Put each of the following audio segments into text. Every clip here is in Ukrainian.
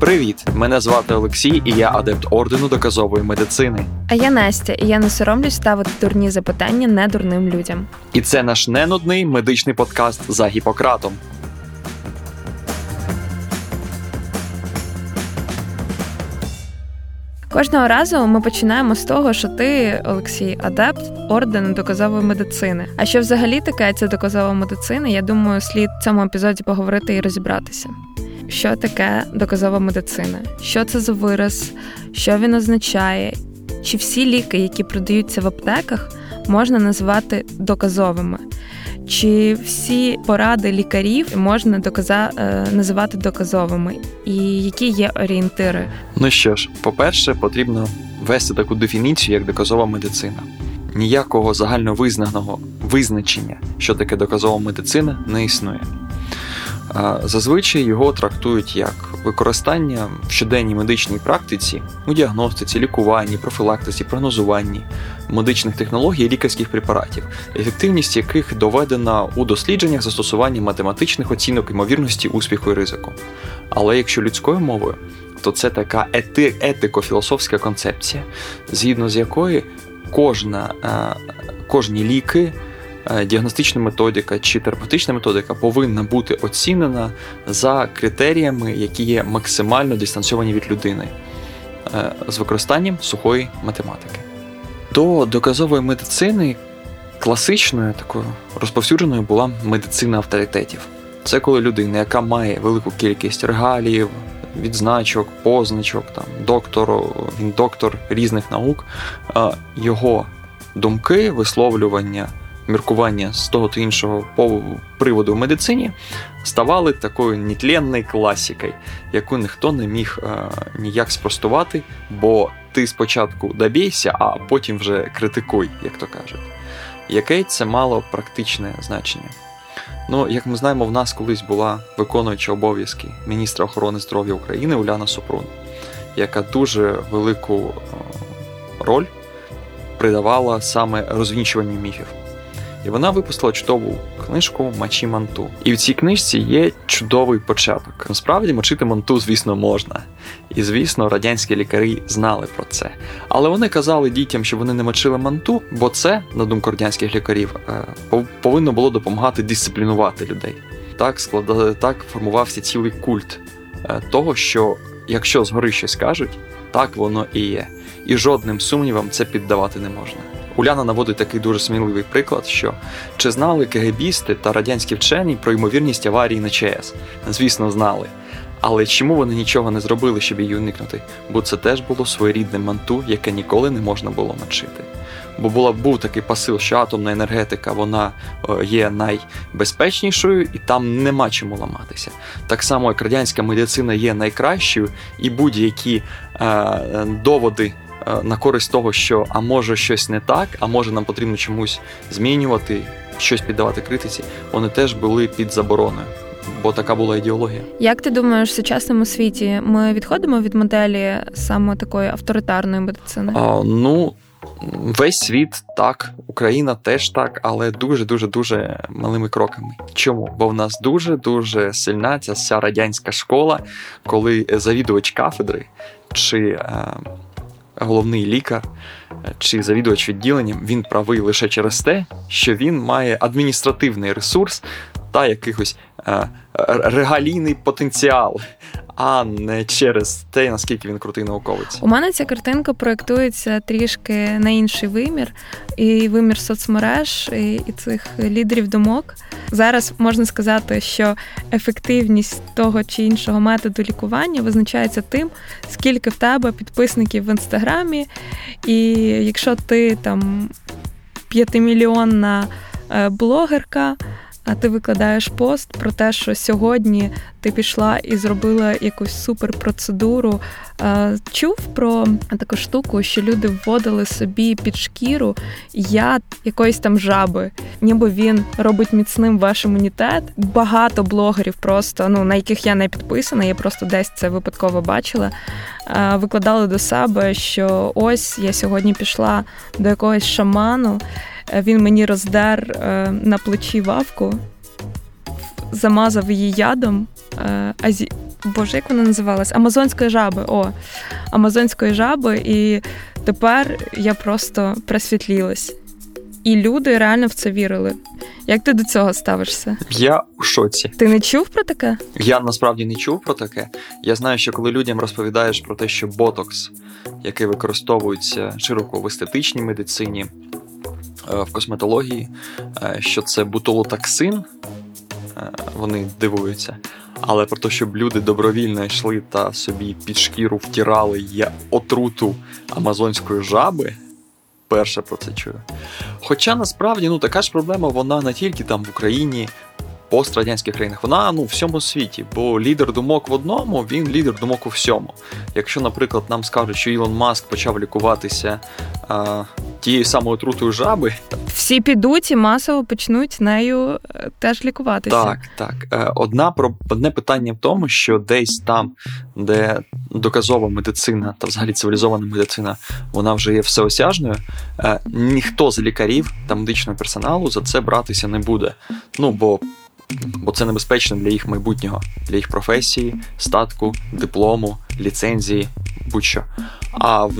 Привіт! Мене звати Олексій, і я адепт ордену доказової медицини. А я Настя, і я не соромлюсь ставити дурні запитання недурним людям. І це наш ненудний медичний подкаст за Гіппократом. Кожного разу ми починаємо з того, що ти, Олексій, адепт ордену доказової медицини. А що взагалі таке ця доказова медицина? Я думаю, слід в цьому епізоді поговорити і розібратися. Що таке доказова медицина? Що це за вираз? Що він означає? Чи всі ліки, які продаються в аптеках, можна назвати доказовими? Чи всі поради лікарів можна доказа... Е, називати доказовими? І які є орієнтири? Ну що ж, по-перше, потрібно ввести таку дефініцію, як доказова медицина. Ніякого загальновизнаного визначення, що таке доказова медицина, не існує. Зазвичай його трактують як використання в щоденній медичній практиці у діагностиці, лікуванні, профілактиці, прогнозуванні медичних технологій і лікарських препаратів, ефективність яких доведена у дослідженнях застосування математичних оцінок ймовірності успіху і ризику. Але якщо людською мовою, то це така ети, етико-філософська концепція, згідно з якої кожна, кожні ліки. Е, діагностична методика чи терапевтична методика повинна бути оцінена за критеріями, які є максимально дистанційовані від людини е, з використанням сухої математики. До доказової медицини класичною такою розповсюдженою була медицина авторитетів. Це коли людина, яка має велику кількість регаліїв, відзначок, позначок, там доктор, він доктор різних наук, е, його думки, висловлювання міркування з того та іншого приводу в медицині ставали такою нетленною класикою, яку ніхто не міг е, ніяк спростувати, бо ти спочатку добійся, а потім вже критикуй, як то кажуть. Яке це мало практичне значення? Ну, як ми знаємо, в нас колись була виконуюча обов'язки міністра охорони здоров'я України Уляна Супрун, яка дуже велику е, роль придавала саме розвінчуванню міфів. І вона випустила чудову книжку Мачі Манту. І в цій книжці є чудовий початок. Насправді мочити манту, звісно, можна. І, звісно, радянські лікарі знали про це. Але вони казали дітям, що вони не мочили манту, бо це, на думку радянських лікарів, е, повинно було допомагати дисциплінувати людей. Так складали, так формувався цілий культ е, того, що якщо згори щось кажуть, так воно і є. І жодним сумнівам це піддавати не можна. Уляна наводить такий дуже сміливий приклад, що чи знали КГБісти та радянські вчені про ймовірність аварії на ЧАЕС? Звісно, знали. Але чому вони нічого не зробили, щоб її уникнути? Бо це теж було своєрідне манту, яке ніколи не можна було мочити. Бо була був такий посил, що атомна енергетика вона є найбезпечнішою і там нема чому ламатися. Так само, як радянська медицина є найкращою, і будь-які е, доводи Е, на користь того, що а може щось не так, а може нам потрібно чомусь змінювати, щось піддавати критиці, вони теж були під забороною. Бо така була ідеологія. Як ти думаєш, в сучасному світі ми відходимо від моделі саме такої авторитарної медицини? А, Ну весь світ так, Україна теж так, але дуже дуже дуже малими кроками. Чому? Бо в нас дуже дуже сильна ця вся радянська школа, коли завідувач кафедри чи. Е, головний лікар чи завідувач відділенням, він правий лише через те, що він має адміністративний ресурс та якихось е, регалійний потенціал а не через те, наскільки він крутий науковець. У мене ця картинка проєктується трішки на інший вимір, і вимір соцмереж і, і цих лідерів думок. Зараз можна сказати, що ефективність того чи іншого методу лікування визначається тим, скільки в тебе підписників в інстаграмі, і якщо ти там п'ятимільйонна е, блогерка ти викладаєш пост про те, що сьогодні ти пішла і зробила якусь суперпроцедуру. Чув про таку штуку, що люди вводили собі під шкіру яд якоїсь там жаби, ніби він робить міцним ваш імунітет. Багато блогерів, просто ну на яких я не підписана, я просто десь це випадково бачила. Викладали до себе, що ось я сьогодні пішла до якогось шаману. Він мені роздер е, на плечі вавку, замазав її ядом, е, Боже, як вона називалась? Амазонської жаби. О, Амазонської жаби, і тепер я просто просвітлілась. І люди реально в це вірили. Як ти до цього ставишся? Я у шоці. Ти не чув про таке? Я насправді не чув про таке. Я знаю, що коли людям розповідаєш про те, що ботокс, який використовується широко в естетичній медицині, е, в косметології, е, що це бутулотоксин, е, вони дивуються. Але про те, щоб люди добровільно йшли та собі під шкіру втирали отруту амазонської жаби вперше про це чую. Хоча насправді ну така ж проблема, вона не тільки там в Україні, пострадянських країнах, вона ну в всьому світі, бо лідер думок в одному, він лідер думок у всьому. Якщо, наприклад, нам скажуть, що Ілон Маск почав лікуватися а, тією самою отрутою жаби, всі підуть і масово почнуть нею е, теж лікуватися. Так, так. Е, одна одне питання в тому, що десь там, де доказова медицина та взагалі цивілізована медицина, вона вже є всеосяжною. Е, ніхто з лікарів та медичного персоналу за це братися не буде. Ну бо бо це небезпечно для їх майбутнього, для їх професії, статку, диплому, ліцензії, будь-що. А в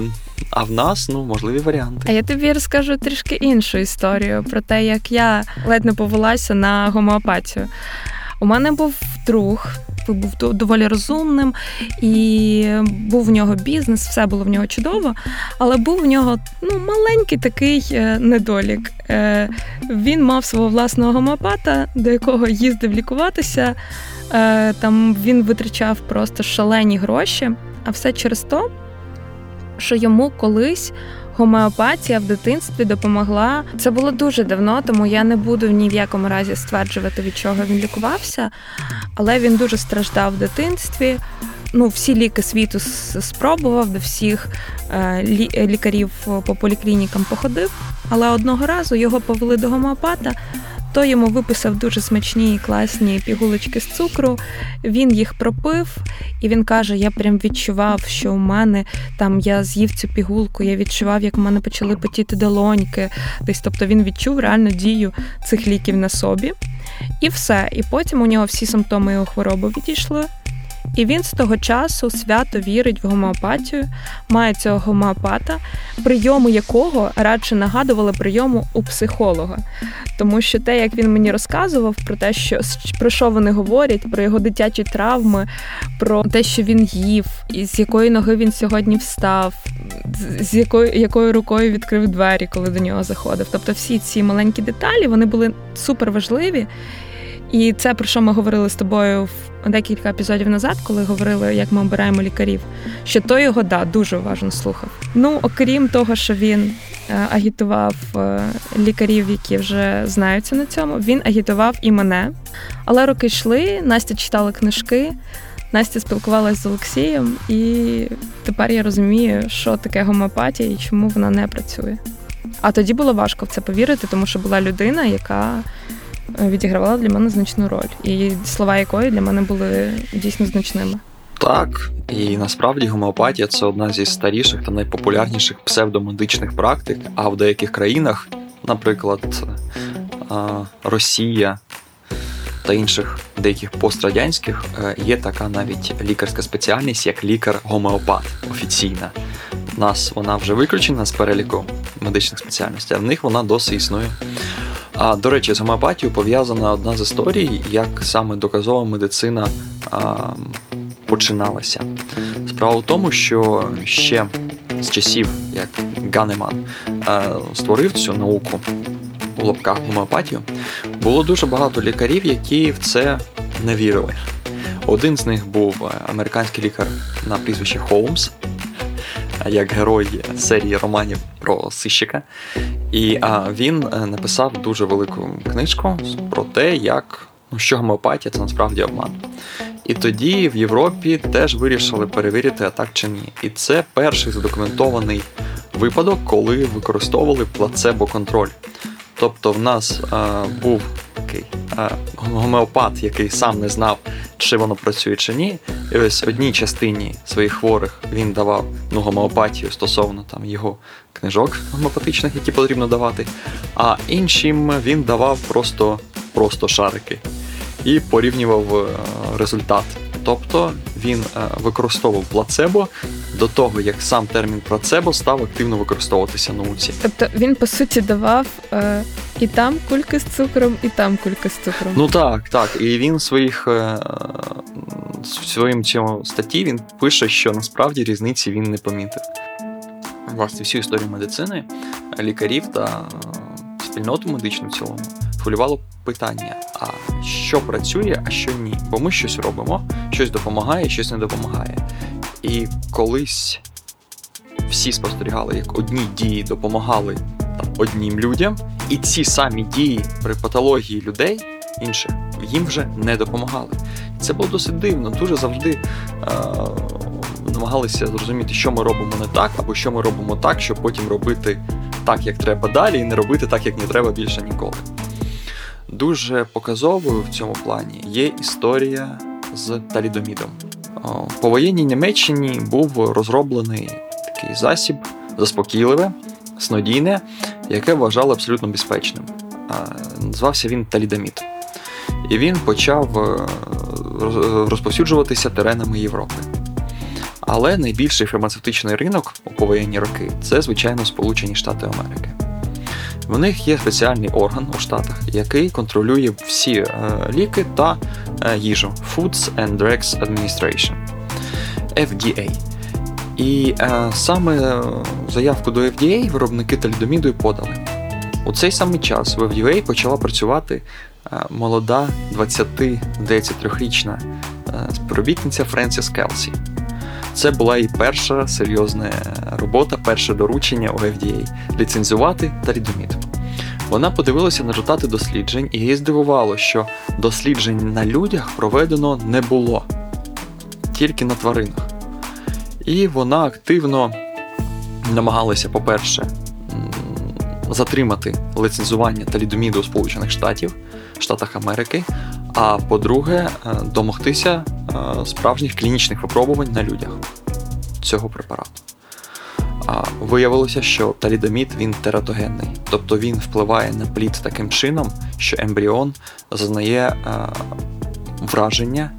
а в нас ну можливі варіанти. А я тобі розкажу трішки іншу історію про те, як я ледь не повелася на гомеопатію. У мене був друг, був доволі розумним, і був в нього бізнес, все було в нього чудово, але був в нього ну, маленький такий е, недолік. Е, він мав свого власного гомеопата, до якого їздив лікуватися. Е, там він витрачав просто шалені гроші, а все через то, що йому колись гомеопатія в дитинстві допомогла. Це було дуже давно, тому я не буду ні в якому разі стверджувати, від чого він лікувався, але він дуже страждав в дитинстві. Ну, всі ліки світу спробував, до всіх е, лікарів по поліклінікам походив. Але одного разу його повели до гомеопата. Той йому виписав дуже смачні і класні пігулочки з цукру. Він їх пропив, і він каже: Я прям відчував, що у мене там я з'їв цю пігулку, я відчував, як у мене почали потіти долоньки. Десь, тобто він відчув реальну дію цих ліків на собі. І все. І потім у нього всі симптоми його хвороби відійшли. І він з того часу свято вірить в гомеопатію, має цього гомеопата, прийоми якого радше нагадували прийому у психолога. Тому що те, як він мені розказував про те, що про що вони говорять, про його дитячі травми, про те, що він їв, і з якої ноги він сьогодні встав, з якою якою рукою відкрив двері, коли до нього заходив. Тобто, всі ці маленькі деталі вони були супер важливі. І це про що ми говорили з тобою в декілька епізодів назад, коли говорили, як ми обираємо лікарів, що той його да дуже уважно слухав. Ну окрім того, що він е, агітував е, лікарів, які вже знаються на цьому, він агітував і мене. Але роки йшли, Настя читала книжки. Настя спілкувалася з Олексієм, і тепер я розумію, що таке гомеопатія і чому вона не працює. А тоді було важко в це повірити, тому що була людина, яка відігравала для мене значну роль, і слова якої для мене були дійсно значними. Так, і насправді гомеопатія це одна зі старіших та найпопулярніших псевдомедичних практик. А в деяких країнах, наприклад, Росія та інших деяких пострадянських, е, є така навіть лікарська спеціальність, як лікар-гомеопат офіційна. У нас вона вже виключена з переліку медичних спеціальностей, а в них вона досі існує. А до речі, з гомеопатією пов'язана одна з історій, як саме доказова медицина а, починалася. Справа в тому, що ще з часів, як Ганеман а, створив цю науку у лапках гомеопатію, було дуже багато лікарів, які в це не вірили. Один з них був американський лікар на прізвище Холмс, як герой серії романів про сищика. І а, він е, написав дуже велику книжку про те, як ну, що гомеопатія це насправді обман. І тоді в Європі теж вирішили перевірити, а так чи ні. І це перший задокументований випадок, коли використовували плацебо-контроль. Тобто в нас а, був такий а, гомеопат, який сам не знав, чи воно працює чи ні. І ось одній частині своїх хворих він давав ну, гомеопатію стосовно там його книжок гомеопатичних, які потрібно давати, а іншим він давав просто, просто шарики і порівнював результат. Тобто він е, використовував плацебо до того, як сам термін плацебо став активно використовуватися науці. Тобто він по суті давав е, і там кульки з цукром, і там кульки з цукром. Ну так, так. І він в своїх е, в своїм цьому статті він пише, що насправді різниці він не помітив. Власне, всю історію медицини, лікарів та е, спільноту медичну в цілому хвилювало питання: а що працює, а що ні? Бо ми щось робимо, щось допомагає, щось не допомагає. І колись всі спостерігали, як одні дії допомагали там, однім людям, і ці самі дії при патології людей інших їм вже не допомагали. Це було досить дивно. Дуже завжди е- намагалися зрозуміти, що ми робимо не так, або що ми робимо так, щоб потім робити так, як треба далі, і не робити так, як не треба більше ніколи. Дуже показовою в цьому плані є історія з талідомідом. В повоєнній Німеччині був розроблений такий засіб, заспокійливе, снодійне, яке вважали абсолютно безпечним. Назвався він талідомід. І він почав е, розповсюджуватися теренами Європи. Але найбільший фармацевтичний ринок у повоєнні роки це, звичайно, Сполучені Штати Америки. В них є спеціальний орган у Штатах, який контролює всі е, ліки та е, їжу Foods and Drugs Administration FDA. І е, саме заявку до FDA виробники талідоміду і подали. У цей самий час в FDA почала працювати е, молода 23-річна е, співробітниця Френсіс Келсі. Це була і перша серйозна робота, перше доручення у FDA ліцензувати талідомід. Вона подивилася на результати досліджень і її здивувало, що досліджень на людях проведено не було, тільки на тваринах. І вона активно намагалася, по-перше, затримати лицензування талідоміду у Сполучених Штатів, Штатах Америки. А по-друге, е, домогтися е, справжніх клінічних випробувань на людях цього препарату. А Виявилося, що талідомід він тератогенний, тобто він впливає на плід таким чином, що ембріон зазнає а, враження,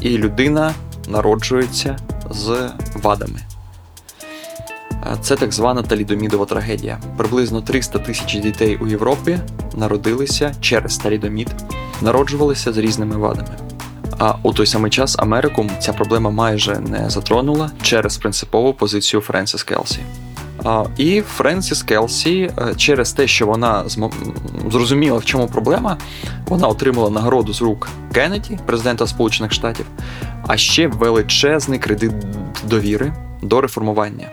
і людина народжується з вадами. Це так звана талідомідова трагедія. Приблизно 300 тисяч дітей у Європі народилися через талідомід, народжувалися з різними вадами. А у той самий час Америку ця проблема майже не затронула через принципову позицію Френсіс Келсі. І Френсіс Келсі е, через те, що вона зрозуміла, в чому проблема, вона отримала нагороду з рук Кеннеді, президента Сполучених Штатів, а ще величезний кредит довіри до реформування.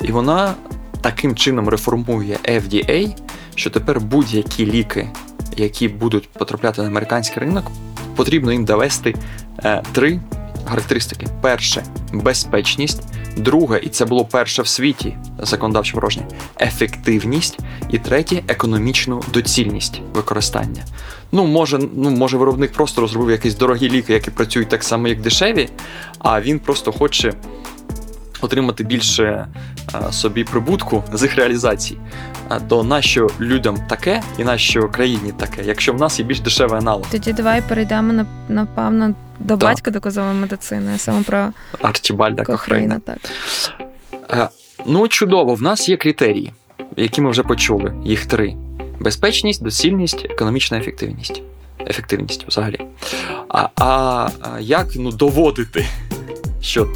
І вона таким чином реформує FDA, що тепер будь-які ліки, які будуть потрапляти на американський ринок, потрібно їм довести е, три характеристики: перше безпечність, друге, і це було перше в світі законодавче порожнє, ефективність, і третє економічну доцільність використання. Ну, може, ну, може, виробник просто розробив якісь дорогі ліки, які працюють так само, як дешеві, а він просто хоче отримати більше собі прибутку з їх реалізації. То нащо людям таке і нащо країні таке, якщо в нас є більш дешевий аналог? Тоді давай перейдемо напевно до да. батька доказової медицини, саме про Арчибальда Кохрейна. Так. Ну, чудово, в нас є критерії, які ми вже почули. Їх три: безпечність, доцільність, економічна ефективність. Ефективність взагалі. А а як ну, доводити, що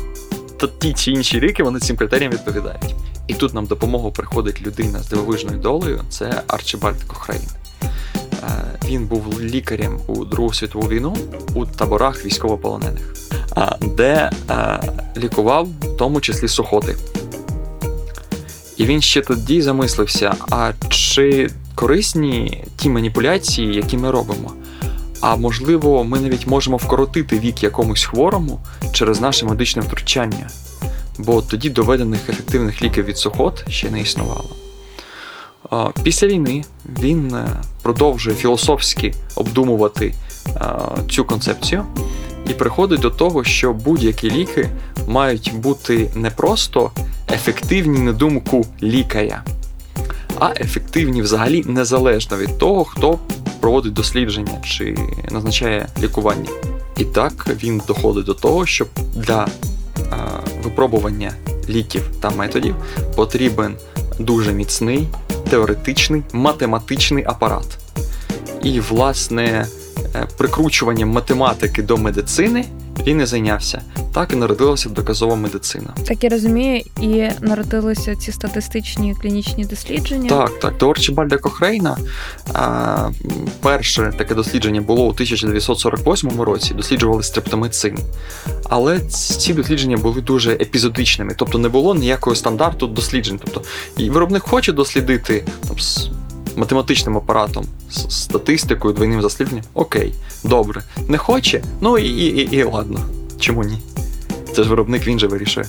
ті чи інші ріки вони цим критеріям відповідають. І тут нам допомогу приходить людина з дивовижною долею це Арчибальд Кохрейн. Е, він був лікарем у Другу світову війну у таборах військовополонених, де е, лікував в тому числі сухоти. І він ще тоді замислився: а чи корисні ті маніпуляції, які ми робимо? А можливо, ми навіть можемо вкоротити вік якомусь хворому через наше медичне втручання, бо тоді доведених ефективних ліків від сухот ще не існувало. Після війни він е, продовжує філософськи обдумувати цю концепцію і приходить до того, що будь-які ліки мають бути не просто ефективні на думку лікаря, а ефективні взагалі незалежно від того, хто проводить дослідження чи назначає лікування. І так він доходить до того, що для а, випробування ліків та методів потрібен дуже міцний теоретичний математичний апарат. І, власне, е, прикручуванням математики до медицини він і зайнявся. Так і народилася доказова медицина. Так я розумію, і народилися ці статистичні клінічні дослідження. Так, так. До Арчибальда Кохрейна а, перше таке дослідження було у 1948 році. Досліджували стрептомицин. Але ці дослідження були дуже епізодичними, тобто не було ніякого стандарту досліджень. Тобто, і виробник хоче дослідити з математичним апаратом, з статистикою, двойним заслідженням. Окей, добре. Не хоче, ну і, і, і, і ладно. Чому ні? Це ж виробник він же вирішує.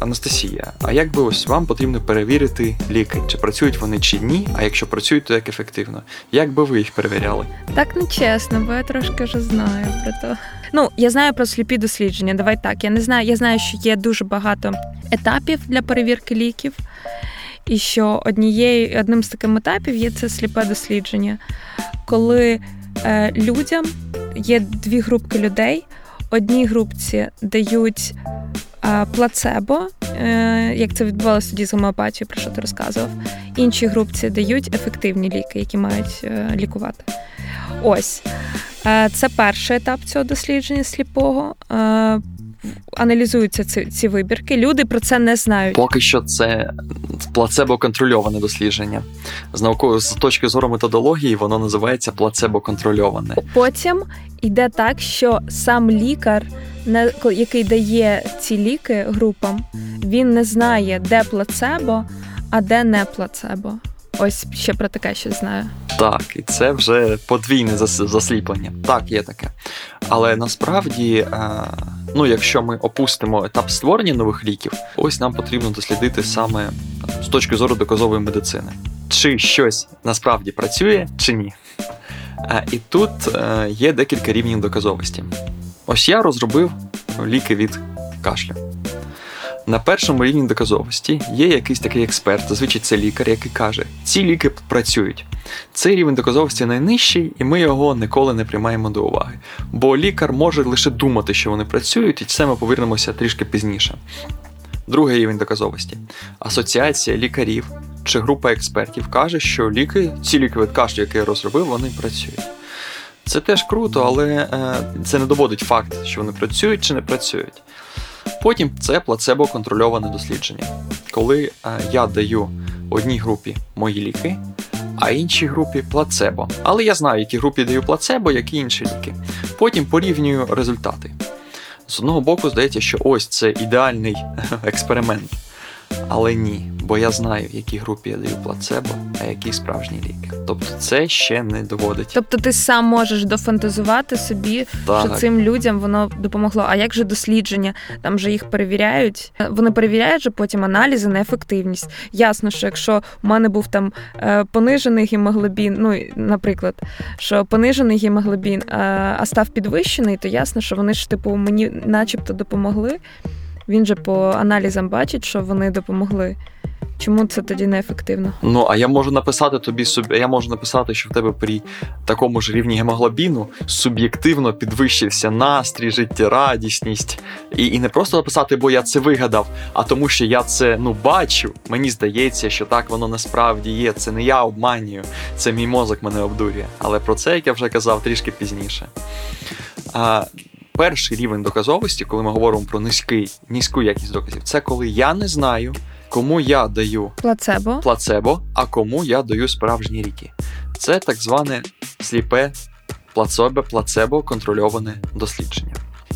Анастасія, а як би ось вам потрібно перевірити ліки, чи працюють вони чи ні, а якщо працюють, то як ефективно? Як би ви їх перевіряли? Так не чесно, бо я трошки вже знаю про то. Ну, я знаю про сліпі дослідження. Давай так. Я не знаю. Я знаю, що є дуже багато етапів для перевірки ліків, і що однією одним з таких етапів є це сліпе дослідження, коли е, людям є дві групки людей. Одній групці дають а, плацебо, е, як це відбувалося тоді з гомеопатією, про що ти розказував. Іншій групці дають ефективні ліки, які мають е, лікувати. Ось е, це перший етап цього дослідження сліпого. Аналізуються ці ці вибірки. Люди про це не знають. Поки що це плацебо-контрольоване дослідження. З наукової з точки зору методології воно називається плацебо-контрольоване. Потім йде так, що сам лікар, який дає ці ліки групам, він не знає, де плацебо, а де не плацебо. Ось ще про таке ще знаю. Так, і це вже подвійне засліплення. Так, є таке. Але насправді, е, ну, якщо ми опустимо етап створення нових ліків, ось нам потрібно дослідити саме з точки зору доказової медицини. Чи щось насправді працює, чи ні. Е, і тут е, є декілька рівнів доказовості. Ось я розробив ліки від кашлю. На першому рівні доказовості є якийсь такий експерт, зазвичай це лікар, який каже, ці ліки працюють. Цей рівень доказовості найнижчий, і ми його ніколи не приймаємо до уваги. Бо лікар може лише думати, що вони працюють, і це ми повернемося трішки пізніше. Другий рівень доказовості. Асоціація лікарів чи група експертів каже, що ліки, ці ліки від кашлю, які я розробив, вони працюють. Це теж круто, але е, це не доводить факт, що вони працюють чи не працюють. Потім це плацебо контрольоване дослідження, коли е, я даю одній групі мої ліки, а іншій групі плацебо. Але я знаю, які групі даю плацебо, які інші ліки. Потім порівнюю результати. З одного боку, здається, що ось це ідеальний експеримент. Але ні, бо я знаю, в якій групі я даю плацебо, а які справжні ліки. Тобто це ще не доводить. Тобто ти сам можеш дофантазувати собі, так. що цим людям воно допомогло. А як же дослідження? Там же їх перевіряють. Вони перевіряють же потім аналізи на ефективність. Ясно, що якщо у мене був там е, понижений гемоглобін, ну наприклад, що понижений гемоглобін, е, а став підвищений, то ясно, що вони ж типу мені, начебто, допомогли. Він же по аналізам бачить, що вони допомогли. Чому це тоді неефективно? Ну а я можу написати тобі собі. Я можу написати, що в тебе при такому ж рівні гемоглобіну суб'єктивно підвищився настрій, життєрадісність. І і не просто написати, бо я це вигадав, а тому, що я це ну бачу. Мені здається, що так воно насправді є. Це не я обманюю, це мій мозок мене обдурює. Але про це, як я вже казав, трішки пізніше. А, перший рівень доказовості, коли ми говоримо про низький, низьку якість доказів, це коли я не знаю, кому я даю плацебо, плацебо а кому я даю справжні ліки. Це так зване сліпе плацебо, плацебо контрольоване дослідження.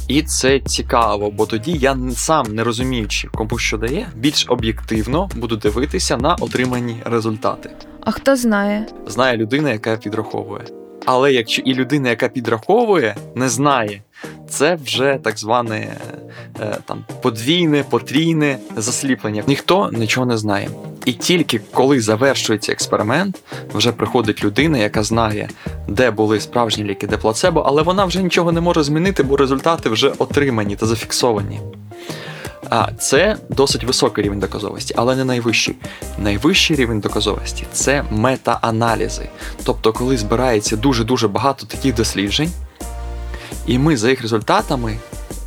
І це цікаво, бо тоді я сам не розуміючи, кому що дає, більш об'єктивно буду дивитися на отримані результати. А хто знає? Знає людина, яка підраховує. Але якщо і людина, яка підраховує, не знає, це вже так зване е, там подвійне, потрійне засліплення. Ніхто нічого не знає. І тільки коли завершується експеримент, вже приходить людина, яка знає, де були справжні ліки, де плацебо, але вона вже нічого не може змінити, бо результати вже отримані та зафіксовані. А це досить високий рівень доказовості, але не найвищий. Найвищий рівень доказовості це мета-аналізи. Тобто, коли збирається дуже-дуже багато таких досліджень, І ми за їх результатами,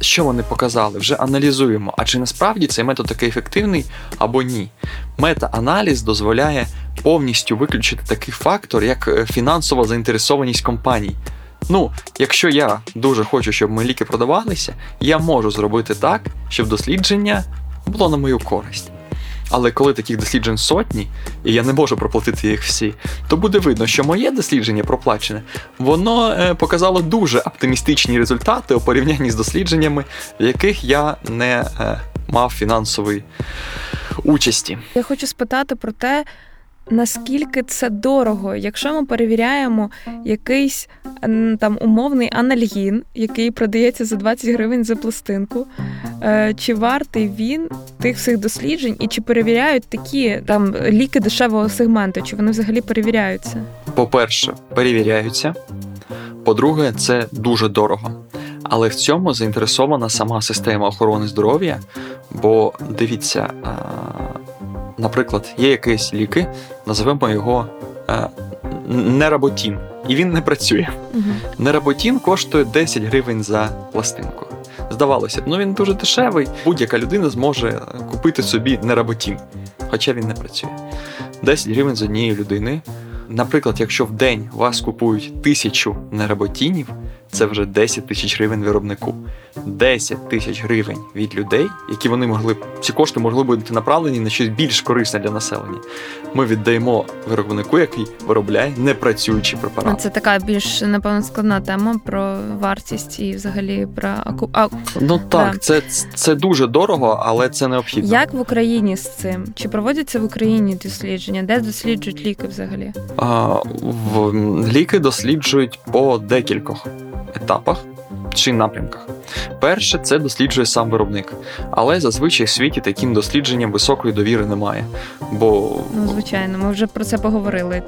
що вони показали, вже аналізуємо, а чи насправді цей метод такий ефективний або ні. Мета-аналіз дозволяє повністю виключити такий фактор, як е, фінансова заінтересованість компаній. Ну, якщо я дуже хочу, щоб мої ліки продавалися, я можу зробити так, щоб дослідження було на мою користь. Але коли таких досліджень сотні, і я не можу проплатити їх всі, то буде видно, що моє дослідження проплачене, воно е, показало дуже оптимістичні результати у порівнянні з дослідженнями, в яких я не е, мав фінансової участі. Я хочу спитати про те, наскільки це дорого, якщо ми перевіряємо якийсь там умовний анальгін, який продається за 20 гривень за пластинку, е, чи вартий він тих всіх досліджень, і чи перевіряють такі там ліки дешевого сегменту, чи вони взагалі перевіряються? По-перше, перевіряються. По-друге, це дуже дорого. Але в цьому заінтересована сама система охорони здоров'я, бо дивіться, наприклад, є якісь ліки, називаємо його е, неработін, і він не працює. Угу. Неработін коштує 10 гривень за пластинку. Здавалося б, ну він дуже дешевий. Будь-яка людина зможе купити собі неработін, хоча він не працює. 10 гривень з однієї людини. Наприклад, якщо в день вас купують тисячу неработінів, це вже 10 тисяч гривень виробнику. 10 тисяч гривень від людей, які вони могли ці кошти могли бути направлені на щось більш корисне для населення. Ми віддаємо виробнику, який виробляє непрацюючі препарати. Це така більш напевно складна тема про вартість і взагалі про а... Ну так, да. це це дуже дорого, але це необхідно. Як в Україні з цим? Чи проводяться в Україні дослідження? Де досліджують ліки взагалі? А, в Ліки досліджують по декількох етапах чи напрямках. Перше, це досліджує сам виробник, але зазвичай в світі таким дослідженням високої довіри немає. Бо ну, звичайно, ми вже про це поговорили.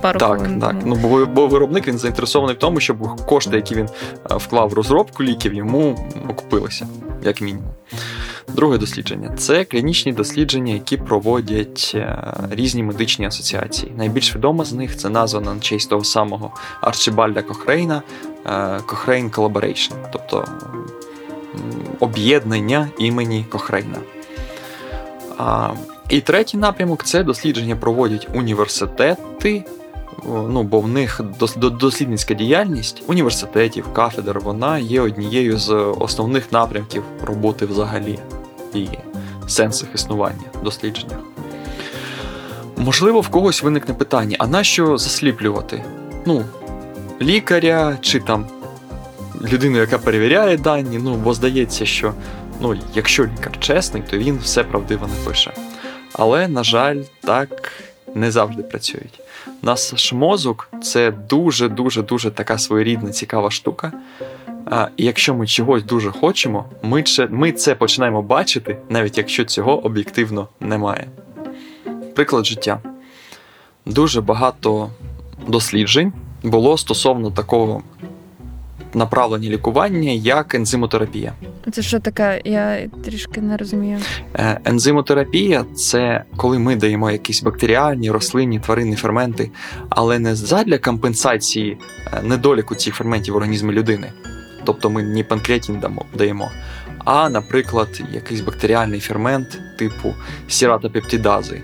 Пару так, хвилин так. Ну бо, бо виробник він заінтересований в тому, щоб кошти, які він е, вклав в розробку ліків, йому окупилися, як мінімум. Друге дослідження це клінічні дослідження, які проводять е, різні медичні асоціації. Найбільш відома з них це названа на честь того самого Арчибальда Кохрейна е, Cochrane Collaboration, тобто об'єднання імені Кохрейна. І третій напрямок це дослідження проводять університети. Ну, бо в них дослідницька діяльність університетів, кафедр, вона є однією з основних напрямків роботи взагалі і сенс їх існування дослідження. Можливо, в когось виникне питання: а нащо засліплювати? Ну, лікаря чи там людину, яка перевіряє дані, ну, бо здається, що ну, якщо лікар чесний, то він все правдиво напише. Але, на жаль, так не завжди працюють. Наш мозок це дуже-дуже дуже така своєрідна, цікава штука. А, І якщо ми чогось дуже хочемо, ми це, ми це починаємо бачити, навіть якщо цього об'єктивно немає. Приклад життя. Дуже багато досліджень було стосовно такого направлення лікування, як ензимотерапія. Це що таке? Я трішки не розумію. Е, ензимотерапія це коли ми даємо якісь бактеріальні, рослинні, тваринні ферменти, але не задля компенсації е, недоліку цих ферментів в організмі людини. Тобто ми не панкреатин даємо, а, наприклад, якийсь бактеріальний фермент типу сіратопептидази.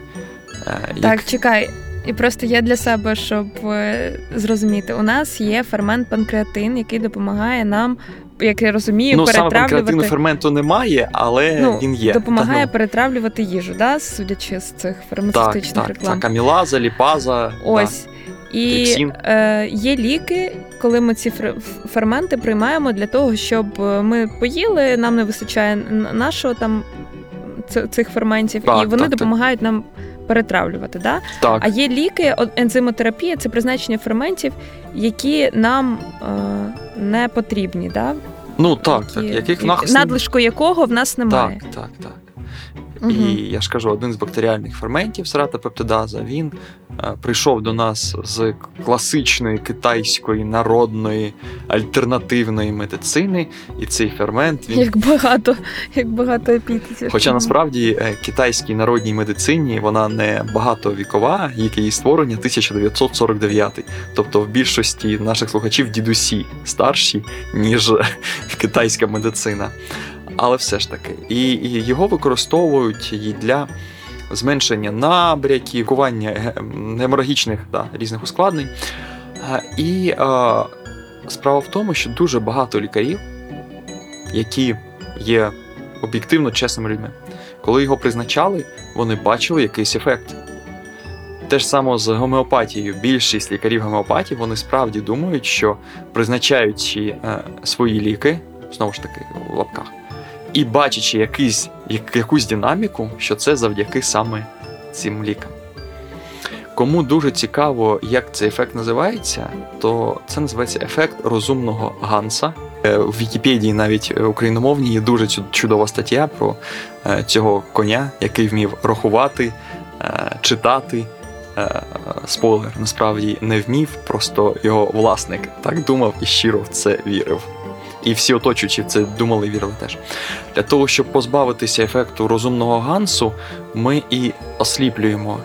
Е, так, як... чекай. І просто я для себе, щоб е, зрозуміти, у нас є фермент панкреатин, який допомагає нам, як я розумію, ну, перетравлювати... саме панкреатину ферменту немає, але ну, він є. Допомагає Та, перетравлювати їжу, да? судячи з цих фармацевтичних так, реклам. Так, амілаза, ліпаза. Ось. Да. І е, є ліки, коли ми ці ферменти приймаємо для того, щоб ми поїли, нам не вистачає нашого там цих ферментів, так, і вони так, допомагають так. нам перетравлювати. Да? Так. А є ліки, ензимотерапія це призначення ферментів, які нам е, не потрібні. Да? Ну так, які, так. Яких в нас... надлишку якого в нас немає. Так, так, так. Угу. І я ж кажу, один з бактеріальних ферментів сератопептидаза, він е, прийшов до нас з класичної китайської народної альтернативної медицини, і цей фермент він як багато, як багато епітетів. Хоча насправді е, китайській народній медицині вона не багатовікова, як її створення 1949. Тобто в більшості наших слухачів дідусі старші, ніж китайська медицина але все ж таки. І його використовують і для зменшення набряків, лікування геморагічних да, різних ускладнень. І а, справа в тому, що дуже багато лікарів, які є об'єктивно чесними людьми, коли його призначали, вони бачили якийсь ефект. Те ж саме з гомеопатією. Більшість лікарів гомеопатії вони справді думають, що призначаючи е, свої ліки, знову ж таки, в лапках, і бачачи якийсь, якусь динаміку, що це завдяки саме цим лікам. Кому дуже цікаво, як цей ефект називається, то це називається ефект розумного Ганса. Е, в Вікіпедії навіть україномовній є дуже чудова стаття про е, цього коня, який вмів рахувати, е, читати. Спойлер насправді не вмів, просто його власник так думав і щиро в це вірив і всі оточуючі це думали і вірили теж. Для того, щоб позбавитися ефекту розумного гансу, ми і осліплюємо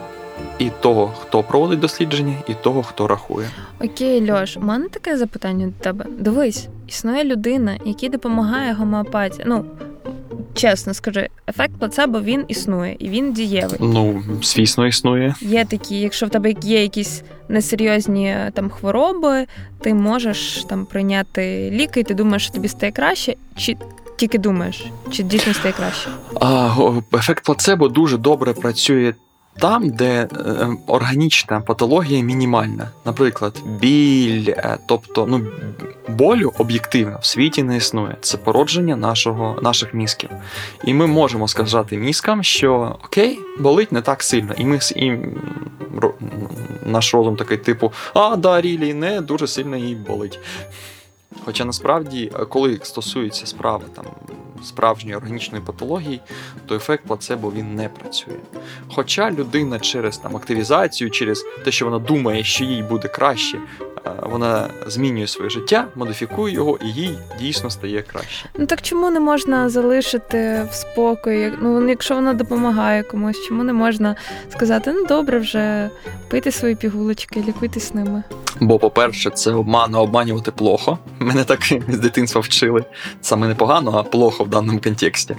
і того, хто проводить дослідження, і того, хто рахує. Окей, Льош, у мене таке запитання до тебе. Дивись, існує людина, якій допомагає гомеопатія. Ну, чесно скажи, ефект плацебо він існує і він дієвий. Ну, звісно, існує. Є такі, якщо в тебе є якісь несерйозні там хвороби, ти можеш там прийняти ліки, і ти думаєш, що тобі стає краще, чи тільки думаєш, чи дійсно стає краще? А, Ефект плацебо дуже добре працює там, де е, органічна патологія мінімальна, наприклад, біль, е, тобто ну, болю об'єктивно в світі не існує. Це породження нашого, наших мізків. І ми можемо сказати мізкам, що окей, болить не так сильно. І ми і наш розум такий, типу, а да, рілі, не дуже сильно їй болить. Хоча насправді, коли стосується справи там справжньої органічної патології, то ефект плацебо він не працює. Хоча людина через там активізацію, через те, що вона думає, що їй буде краще, вона змінює своє життя, модифікує його, і їй дійсно стає краще. Ну так чому не можна залишити в спокої? Ну якщо вона допомагає комусь, чому не можна сказати, ну добре, вже пийте свої пігулочки, лікуйтесь ними? Бо, по-перше, це обман, обманювати плохо. Мене так з дитинства вчили. Саме не погано, а плохо в даному контексті.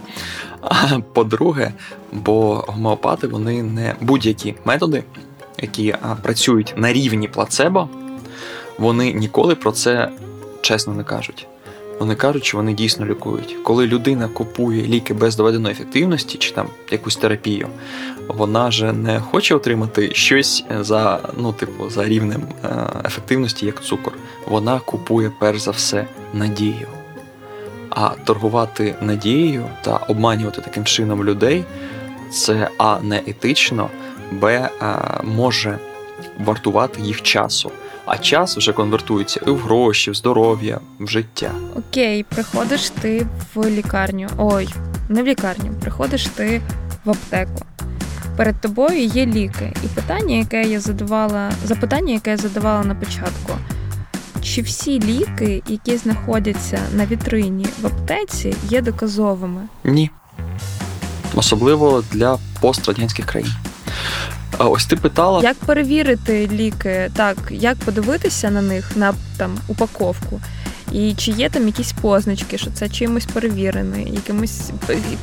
А по-друге, бо гомеопати вони не будь-які методи, які працюють на рівні плацебо вони ніколи про це чесно не кажуть. Вони кажуть, що вони дійсно лікують. Коли людина купує ліки без доведеної ефективності чи там якусь терапію, вона же не хоче отримати щось за ну, типу, за рівнем е, ефективності, як цукор. Вона купує перш за все надію. А торгувати надією та обманювати таким чином людей це а не етично, б е, може вартувати їх часу а час вже конвертується і в гроші, в здоров'я, в життя. Окей, приходиш ти в лікарню. Ой, не в лікарню, приходиш ти в аптеку. Перед тобою є ліки. І питання, яке я задавала, запитання, яке я задавала на початку. Чи всі ліки, які знаходяться на вітрині в аптеці, є доказовими? Ні. Особливо для пострадянських країн. А ось ти питала, як перевірити ліки, так як подивитися на них на там упаковку, і чи є там якісь позначки, що це чимось перевірене, якимось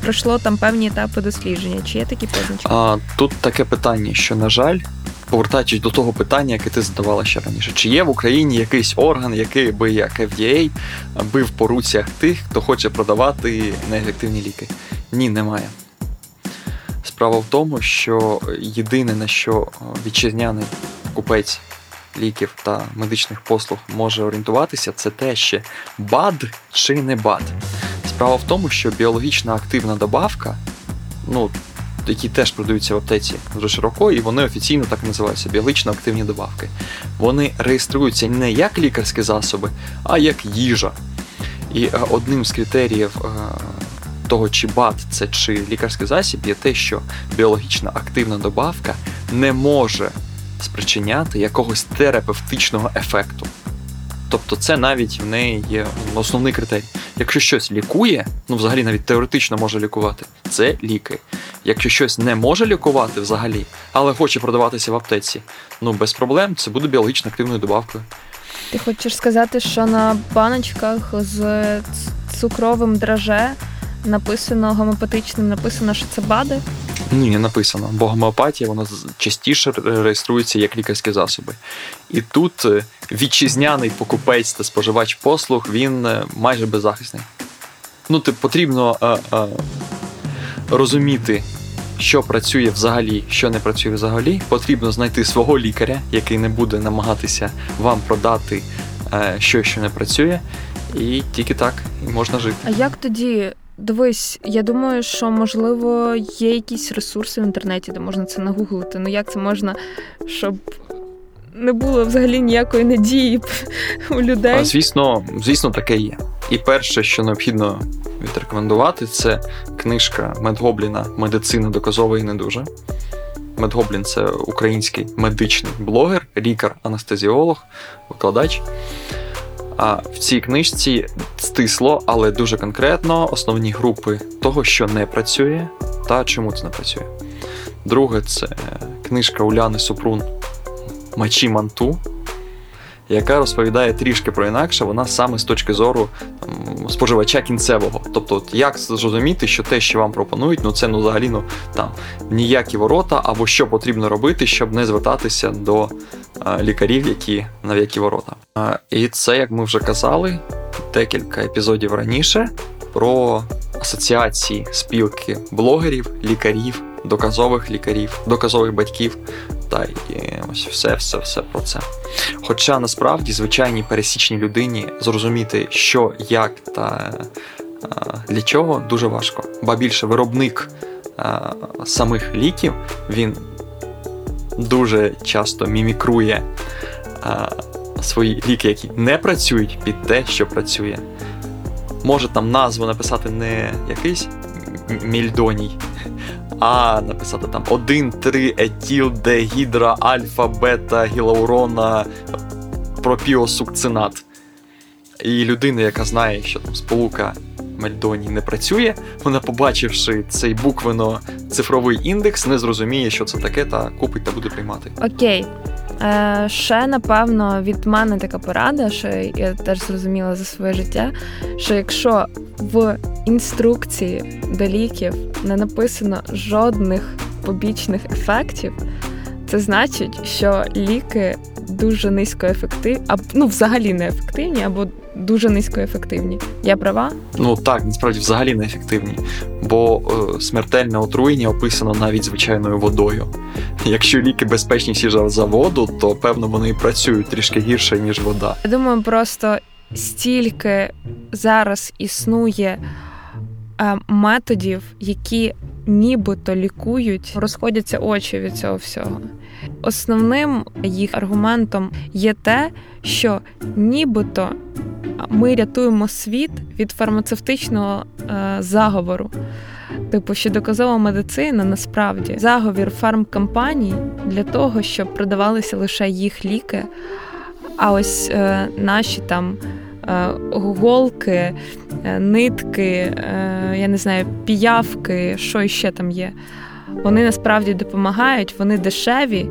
пройшло там певні етапи дослідження? Чи є такі позначки? А тут таке питання, що на жаль. Повертаючись до того питання, яке ти задавала ще раніше, чи є в Україні якийсь орган, який би як FDA бив по руцях тих, хто хоче продавати неефективні ліки? Ні, немає. Справа в тому, що єдине на що вітчизняний купець ліків та медичних послуг може орієнтуватися, це те, що БАД чи не БАД. Справа в тому, що біологічна активна добавка, ну, які теж продаються в аптеці дуже широко, і вони офіційно так називаються біологічно активні добавки. Вони реєструються не як лікарські засоби, а як їжа. І е, одним з критеріїв е, того, чи БАД це чи лікарський засіб, є те, що біологічна активна добавка не може спричиняти якогось терапевтичного ефекту. Тобто це навіть в неї є основний критерій. Якщо щось лікує, ну взагалі навіть теоретично може лікувати, це ліки. Якщо щось не може лікувати взагалі, але хоче продаватися в аптеці, ну без проблем це буде біологічно активною добавкою. Ти хочеш сказати, що на баночках з цукровим драже написано гомеопатичним, написано, що це БАДи? Ні, не написано, бо гомеопатія вона частіше реєструється як лікарські засоби. І тут е, вітчизняний покупець та споживач послуг він е, майже беззахисний. Ну, типу, потрібно а, а, розуміти, що працює взагалі, що не працює взагалі. Потрібно знайти свого лікаря, який не буде намагатися вам продати а, що, що не працює, і тільки так можна жити. А як тоді Дивись, я думаю, що можливо є якісь ресурси в інтернеті, де можна це нагуглити. Ну як це можна, щоб не було взагалі ніякої надії у людей? А, Звісно, звісно, таке є. І перше, що необхідно відрекомендувати, це книжка Медгобліна Медицина доказова і не дуже. Медгоблін це український медичний блогер, лікар, анестезіолог, викладач. А в цій книжці стисло, але дуже конкретно основні групи того, що не працює, та чому це не працює. Друге, це книжка Уляни Супрун Мачі Манту яка розповідає трішки про інакше, вона саме з точки зору там, споживача кінцевого. Тобто, от як зрозуміти, що те, що вам пропонують, ну це ну взагалі ну там ніякі ворота, або що потрібно робити, щоб не звертатися до а, лікарів, які на в'які ворота. А, і це, як ми вже казали, декілька епізодів раніше про асоціації спілки блогерів, лікарів, доказових лікарів, доказових батьків та і ось все, все, все про це. Хоча насправді звичайній пересічній людині зрозуміти, що, як та для чого, дуже важко. Ба більше виробник самих ліків він дуже часто мімікрує свої ліки, які не працюють під те, що працює. Може там назву написати не якийсь мільдоній, а написати там 1-3 етіл дегідра альфа, бета, гілаурона, пропіосукцинат. І людина, яка знає, що там сполука Мельдоні не працює, вона, побачивши цей буквено-цифровий індекс, не зрозуміє, що це таке, та купить та буде приймати. Окей. Е, Ще, напевно, від мене така порада, що я теж зрозуміла за своє життя, що якщо в інструкції до ліків не написано жодних побічних ефектів, це значить, що ліки дуже низькоефективні, або ну взагалі не ефективні, або дуже низькоефективні. Я права? Ну так, насправді взагалі не ефективні, бо е, смертельне отруєння описано навіть звичайною водою. Якщо ліки безпечніші за воду, то певно вони і працюють трішки гірше ніж вода. Я думаю, просто стільки зараз існує методів, які нібито лікують, розходяться очі від цього всього. Основним їх аргументом є те, що нібито ми рятуємо світ від фармацевтичного е, заговору. Типу, що доказова медицина насправді заговір фармкомпаній для того, щоб продавалися лише їх ліки. А ось е, наші там е, голки, е, нитки, е, я не знаю, піявки, що іще там є. Вони насправді допомагають, вони дешеві.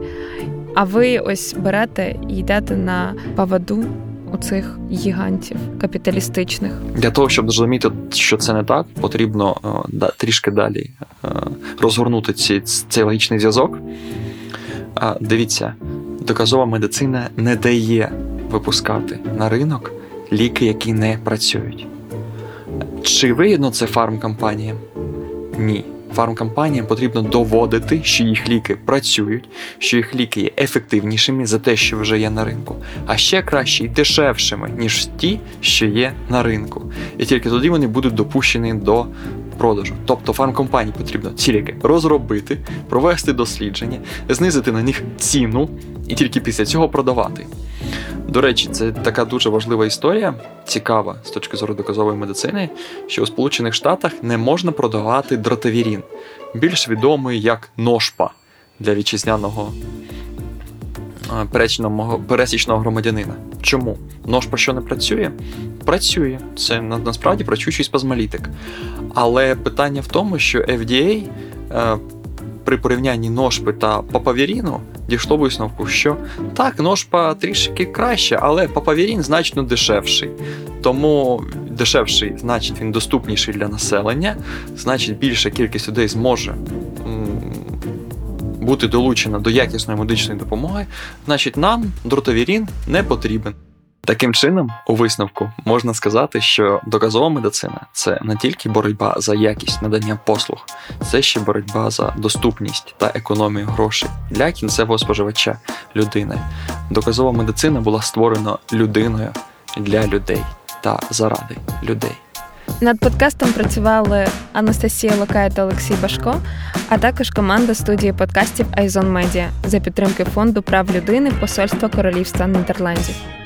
А ви ось берете і йдете на поводу у цих гігантів капіталістичних. Для того, щоб зрозуміти, що це не так, потрібно да, трішки далі розгорнути ці, цей логічний зв'язок. Дивіться, доказова медицина не дає випускати на ринок ліки, які не працюють. Чи вигідно це фармкомпаніям? Ні фармкомпаніям потрібно доводити, що їх ліки працюють, що їх ліки є ефективнішими за те, що вже є на ринку, а ще краще і дешевшими, ніж ті, що є на ринку. І тільки тоді вони будуть допущені до продажу. Тобто фармкомпанії потрібно ці розробити, провести дослідження, знизити на них ціну і тільки після цього продавати. До речі, це така дуже важлива історія, цікава з точки зору доказової медицини, що у Сполучених Штатах не можна продавати дротавірін, більш відомий як ношпа для вітчизняного пересічного громадянина. Чому? Ношпа що не працює? Працює. Це насправді працюючий спазмолітик. Але питання в тому, що FDA е, при порівнянні ношпи та папавіріну дійшло висновку, що так, ножпа трішки краще, але папавірін значно дешевший. Тому дешевший, значить, він доступніший для населення, значить, більша кількість людей зможе. Бути долучена до якісної медичної допомоги, значить, нам дротовірін не потрібен. Таким чином, у висновку можна сказати, що доказова медицина це не тільки боротьба за якість надання послуг, це ще боротьба за доступність та економію грошей для кінцевого споживача людини. Доказова медицина була створена людиною для людей та заради людей. Над подкастом працювали Анастасія Локай та Олексій Башко, а також команда студії подкастів Айзон Медіа за підтримки фонду прав людини Посольства Королівства Нідерландів.